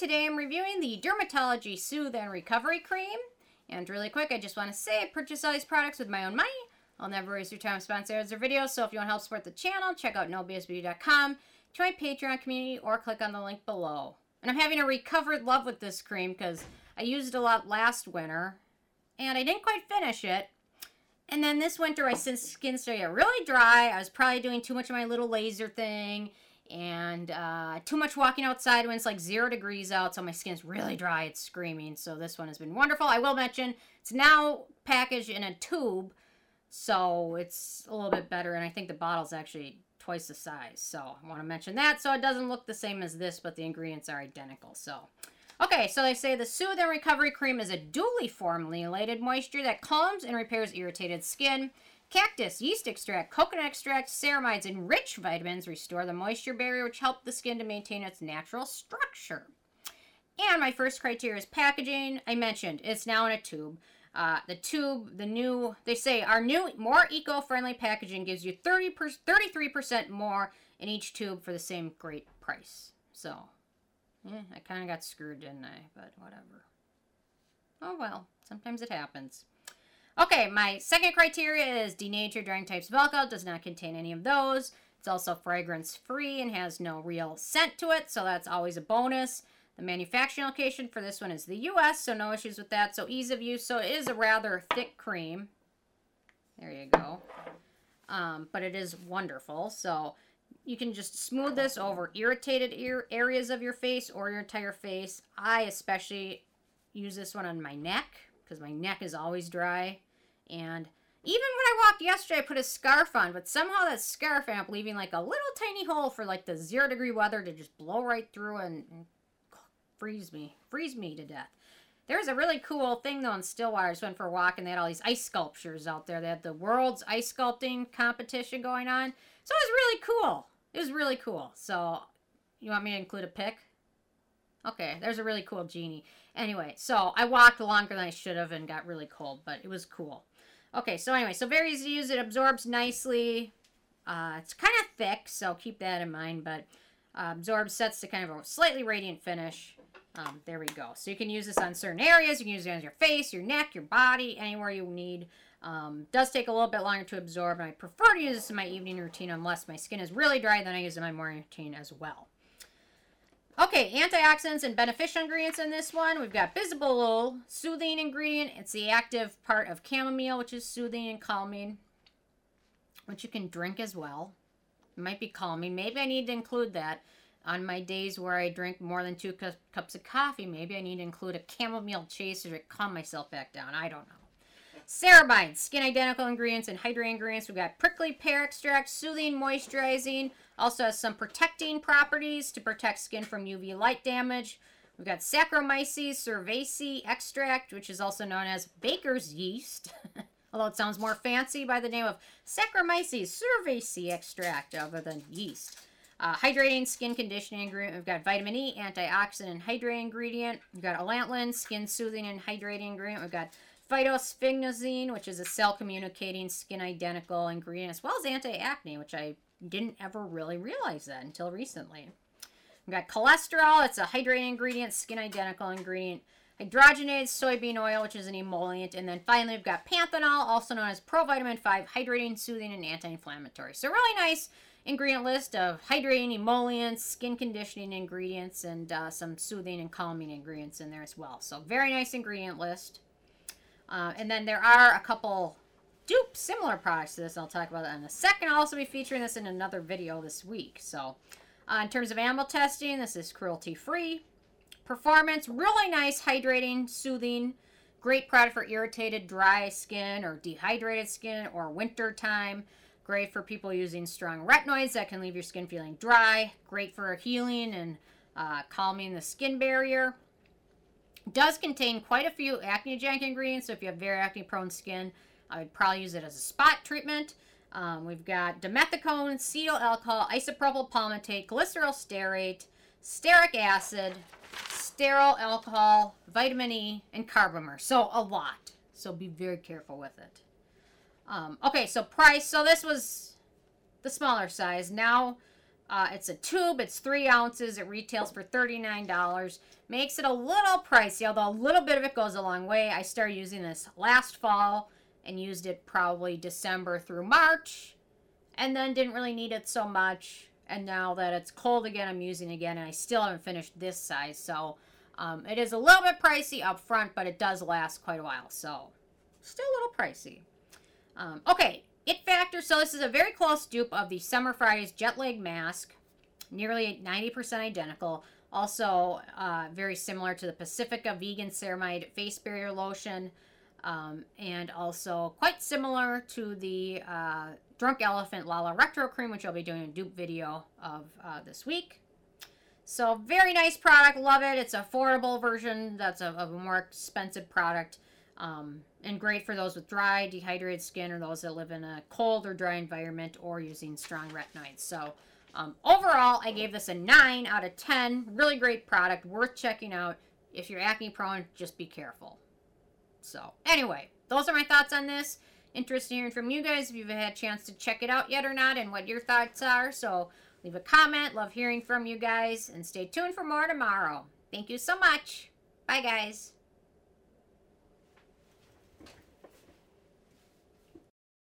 today I'm reviewing the Dermatology Soothe and Recovery Cream. And really quick, I just want to say I purchased all these products with my own money. I'll never waste your time sponsor ads or videos, so if you want to help support the channel, check out nobsbeauty.com, join Patreon community, or click on the link below. And I'm having a recovered love with this cream because I used it a lot last winter, and I didn't quite finish it. And then this winter, my skin started really dry. I was probably doing too much of my little laser thing and uh, too much walking outside when it's like zero degrees out, so my skin's really dry. It's screaming. So this one has been wonderful. I will mention it's now packaged in a tube, so it's a little bit better. And I think the bottle's actually twice the size. So I want to mention that. So it doesn't look the same as this, but the ingredients are identical. So. Okay, so they say the Soothe and Recovery Cream is a duly formulated moisture that calms and repairs irritated skin. Cactus, yeast extract, coconut extract, ceramides, and rich vitamins restore the moisture barrier, which help the skin to maintain its natural structure. And my first criteria is packaging. I mentioned it's now in a tube. Uh, the tube, the new, they say our new, more eco-friendly packaging gives you 30 33% more in each tube for the same great price. So, yeah, I kind of got screwed, didn't I? But whatever. Oh well, sometimes it happens. Okay, my second criteria is denatured drying types of alcohol. Does not contain any of those. It's also fragrance free and has no real scent to it, so that's always a bonus. The manufacturing location for this one is the US, so no issues with that. So ease of use. So it is a rather thick cream. There you go. Um, but it is wonderful. So you can just smooth this over irritated ear areas of your face or your entire face. I especially use this one on my neck because my neck is always dry. And even when I walked yesterday, I put a scarf on, but somehow that scarf ended up leaving like a little tiny hole for like the zero degree weather to just blow right through and, and freeze me, freeze me to death. There's a really cool thing though in Stillwater. I just went for a walk and they had all these ice sculptures out there. They had the world's ice sculpting competition going on. So it was really cool. It was really cool. So you want me to include a pic? Okay, there's a really cool genie. Anyway, so I walked longer than I should have and got really cold, but it was cool. Okay, so anyway, so very easy to use. It absorbs nicely. Uh, it's kind of thick, so keep that in mind, but uh, absorbs, sets to kind of a slightly radiant finish. Um, there we go. So you can use this on certain areas. You can use it on your face, your neck, your body, anywhere you need. Um, does take a little bit longer to absorb, and I prefer to use this in my evening routine unless my skin is really dry, then I use it in my morning routine as well. Okay, antioxidants and beneficial ingredients in this one. We've got bisabolol, soothing ingredient. It's the active part of chamomile, which is soothing and calming, which you can drink as well. It might be calming. Maybe I need to include that on my days where I drink more than two cu cups of coffee. Maybe I need to include a chamomile chaser to calm myself back down. I don't know. Ceramides, skin identical ingredients and hydrating ingredients. We've got prickly pear extract, soothing, moisturizing. Also has some protecting properties to protect skin from UV light damage. We've got Saccharomyces cerevisiae extract, which is also known as baker's yeast. Although it sounds more fancy by the name of Saccharomyces cerevisiae extract other than yeast. Uh, hydrating skin conditioning ingredient. We've got vitamin E, antioxidant and hydrating ingredient. We've got allantoin, skin soothing and hydrating ingredient. We've got phytosphingosine, which is a cell communicating skin identical ingredient, as well as anti acne, which I didn't ever really realize that until recently. We've got cholesterol, it's a hydrating ingredient, skin identical ingredient. Hydrogenated soybean oil, which is an emollient. And then finally, we've got panthenol, also known as provitamin 5, hydrating, soothing, and anti inflammatory. So, really nice ingredient list of hydrating emollients, skin conditioning ingredients, and uh, some soothing and calming ingredients in there as well. So, very nice ingredient list. Uh, and then there are a couple dupe similar products to this. I'll talk about that in a second. I'll also be featuring this in another video this week. So uh, in terms of animal testing, this is cruelty-free. Performance, really nice, hydrating, soothing. Great product for irritated, dry skin or dehydrated skin or winter time. Great for people using strong retinoids that can leave your skin feeling dry. Great for healing and uh, calming the skin barrier does contain quite a few acne-genic ingredients, so if you have very acne-prone skin, I would probably use it as a spot treatment. Um, we've got dimethicone, cetyl alcohol, isopropyl palmitate, glyceryl stearate, stearic acid, stearyl alcohol, vitamin E, and carbomer. So a lot. So be very careful with it. Um, okay, so price. So this was the smaller size. Now Uh, it's a tube. It's three ounces. It retails for $39. Makes it a little pricey, although a little bit of it goes a long way. I started using this last fall and used it probably December through March and then didn't really need it so much. And now that it's cold again, I'm using again, and I still haven't finished this size. So um, it is a little bit pricey up front, but it does last quite a while. So still a little pricey. Um, okay, it factor. So this is a very close dupe of the Summer Fridays Jet Lag Mask. Nearly 90% identical. Also uh, very similar to the Pacifica Vegan Ceramide Face Barrier Lotion. Um, and also quite similar to the uh, Drunk Elephant Lala Retro Cream, which I'll be doing a dupe video of uh, this week. So very nice product, love it. It's affordable version that's a, of a more expensive product. Um, and great for those with dry, dehydrated skin or those that live in a cold or dry environment or using strong retinoids. So um, overall, I gave this a 9 out of 10. Really great product, worth checking out. If you're acne prone, just be careful. So anyway, those are my thoughts on this. Interested in hearing from you guys if you've had a chance to check it out yet or not and what your thoughts are. So leave a comment. Love hearing from you guys. And stay tuned for more tomorrow. Thank you so much. Bye, guys.